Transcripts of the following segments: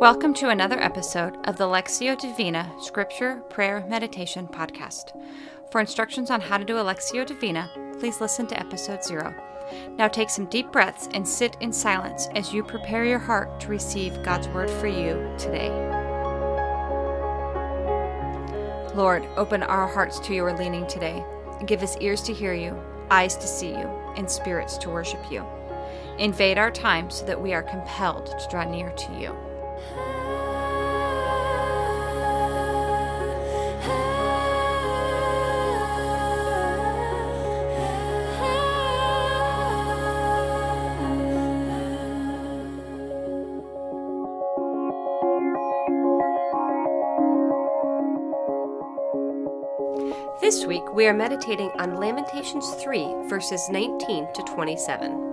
Welcome to another episode of the Lectio Divina Scripture Prayer Meditation Podcast. For instructions on how to do a Lectio Divina, please listen to episode zero. Now take some deep breaths and sit in silence as you prepare your heart to receive God's word for you today. Lord, open our hearts to your leaning today give us ears to hear you, eyes to see you, and spirits to worship you. Invade our time so that we are compelled to draw near to you. This week we are meditating on Lamentations 3, verses 19 to 27.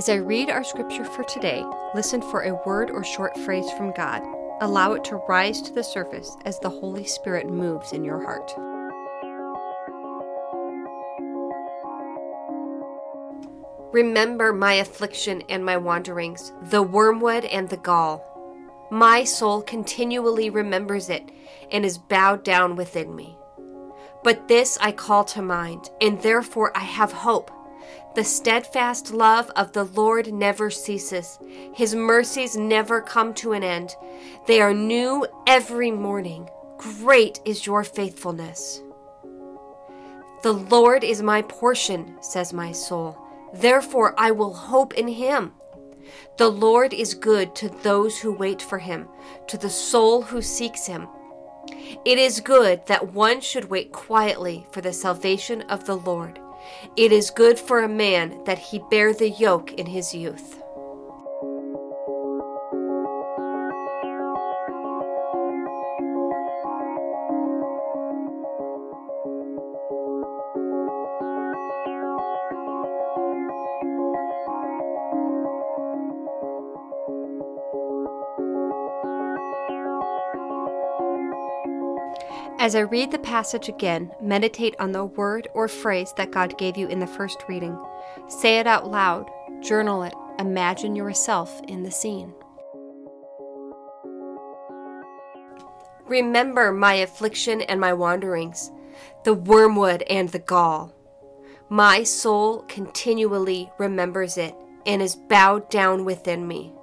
As I read our scripture for today, listen for a word or short phrase from God. Allow it to rise to the surface as the Holy Spirit moves in your heart. Remember my affliction and my wanderings, the wormwood and the gall. My soul continually remembers it and is bowed down within me. But this I call to mind, and therefore I have hope. The steadfast love of the Lord never ceases. His mercies never come to an end. They are new every morning. Great is your faithfulness. The Lord is my portion, says my soul. Therefore I will hope in him. The Lord is good to those who wait for him, to the soul who seeks him. It is good that one should wait quietly for the salvation of the Lord. It is good for a man that he bear the yoke in his youth. As I read the passage again, meditate on the word or phrase that God gave you in the first reading. Say it out loud, journal it, imagine yourself in the scene. Remember my affliction and my wanderings, the wormwood and the gall. My soul continually remembers it and is bowed down within me.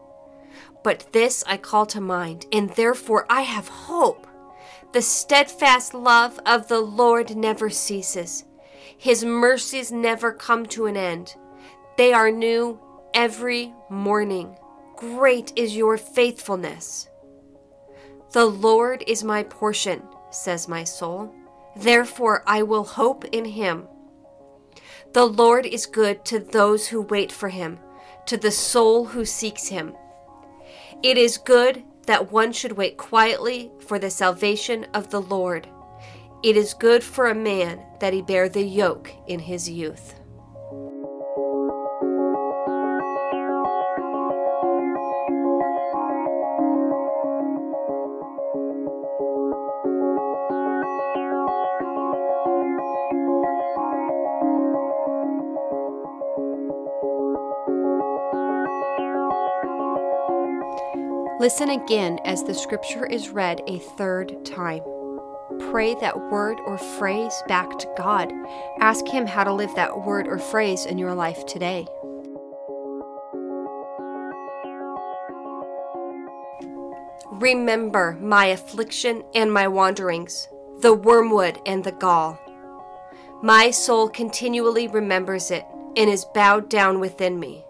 But this I call to mind, and therefore I have hope. The steadfast love of the Lord never ceases. His mercies never come to an end. They are new every morning. Great is your faithfulness. The Lord is my portion, says my soul. Therefore I will hope in him. The Lord is good to those who wait for him, to the soul who seeks him. It is good that one should wait quietly for the salvation of the Lord. It is good for a man that he bear the yoke in his youth. Listen again as the scripture is read a third time. Pray that word or phrase back to God. Ask Him how to live that word or phrase in your life today. Remember my affliction and my wanderings, the wormwood and the gall. My soul continually remembers it and is bowed down within me.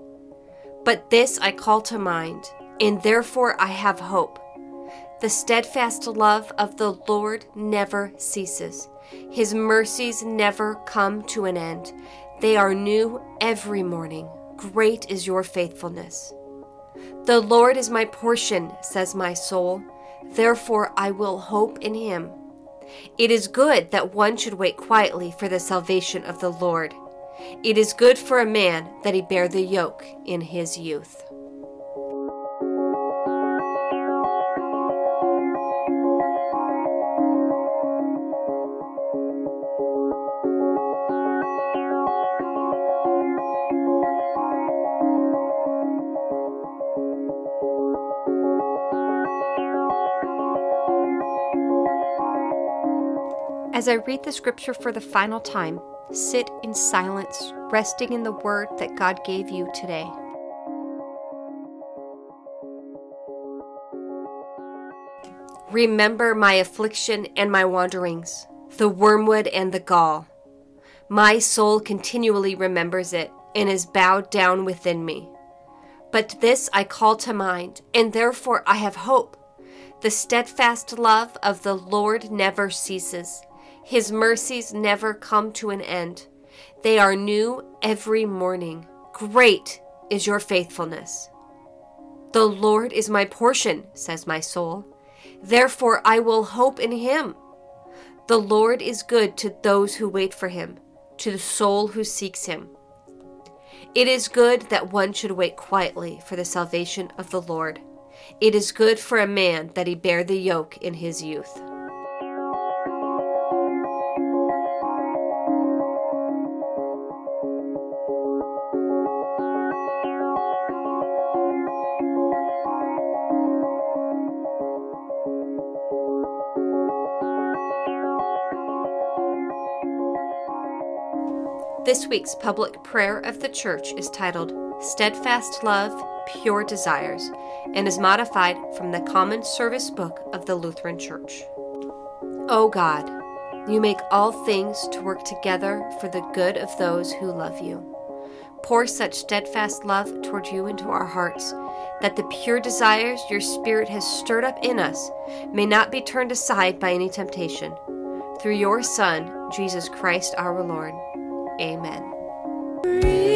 But this I call to mind and therefore I have hope. The steadfast love of the Lord never ceases. His mercies never come to an end. They are new every morning. Great is your faithfulness. The Lord is my portion, says my soul. Therefore I will hope in him. It is good that one should wait quietly for the salvation of the Lord. It is good for a man that he bear the yoke in his youth. As I read the scripture for the final time, sit in silence, resting in the word that God gave you today. Remember my affliction and my wanderings, the wormwood and the gall. My soul continually remembers it and is bowed down within me. But this I call to mind, and therefore I have hope. The steadfast love of the Lord never ceases, His mercies never come to an end. They are new every morning. Great is your faithfulness. The Lord is my portion, says my soul. Therefore I will hope in him. The Lord is good to those who wait for him, to the soul who seeks him. It is good that one should wait quietly for the salvation of the Lord. It is good for a man that he bear the yoke in his youth. This week's public prayer of the church is titled Steadfast Love, Pure Desires, and is modified from the Common Service Book of the Lutheran Church. O God, you make all things to work together for the good of those who love you. Pour such steadfast love toward you into our hearts that the pure desires your Spirit has stirred up in us may not be turned aside by any temptation. Through your Son, Jesus Christ our Lord. Amen.